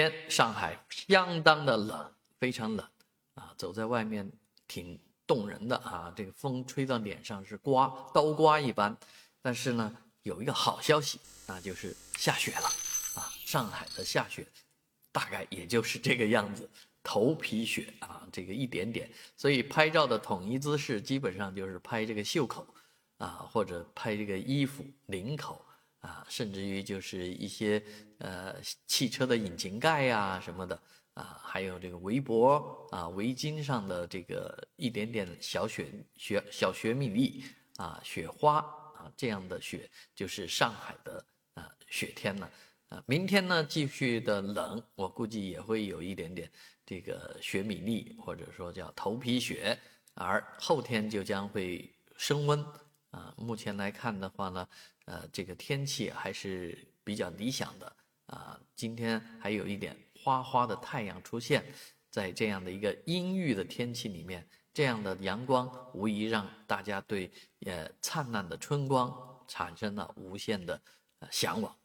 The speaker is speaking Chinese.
天上海相当的冷，非常冷啊，走在外面挺动人的啊，这个风吹到脸上是刮刀刮一般。但是呢，有一个好消息，那就是下雪了啊！上海的下雪大概也就是这个样子，头皮雪啊，这个一点点。所以拍照的统一姿势基本上就是拍这个袖口啊，或者拍这个衣服领口。甚至于就是一些呃汽车的引擎盖呀什么的啊，还有这个围脖啊、围巾上的这个一点点小雪雪小雪米粒啊、雪花啊这样的雪，就是上海的啊雪天了啊。明天呢继续的冷，我估计也会有一点点这个雪米粒，或者说叫头皮雪，而后天就将会升温。啊，目前来看的话呢，呃，这个天气还是比较理想的啊。今天还有一点花花的太阳出现，在这样的一个阴郁的天气里面，这样的阳光无疑让大家对呃灿烂的春光产生了无限的向往。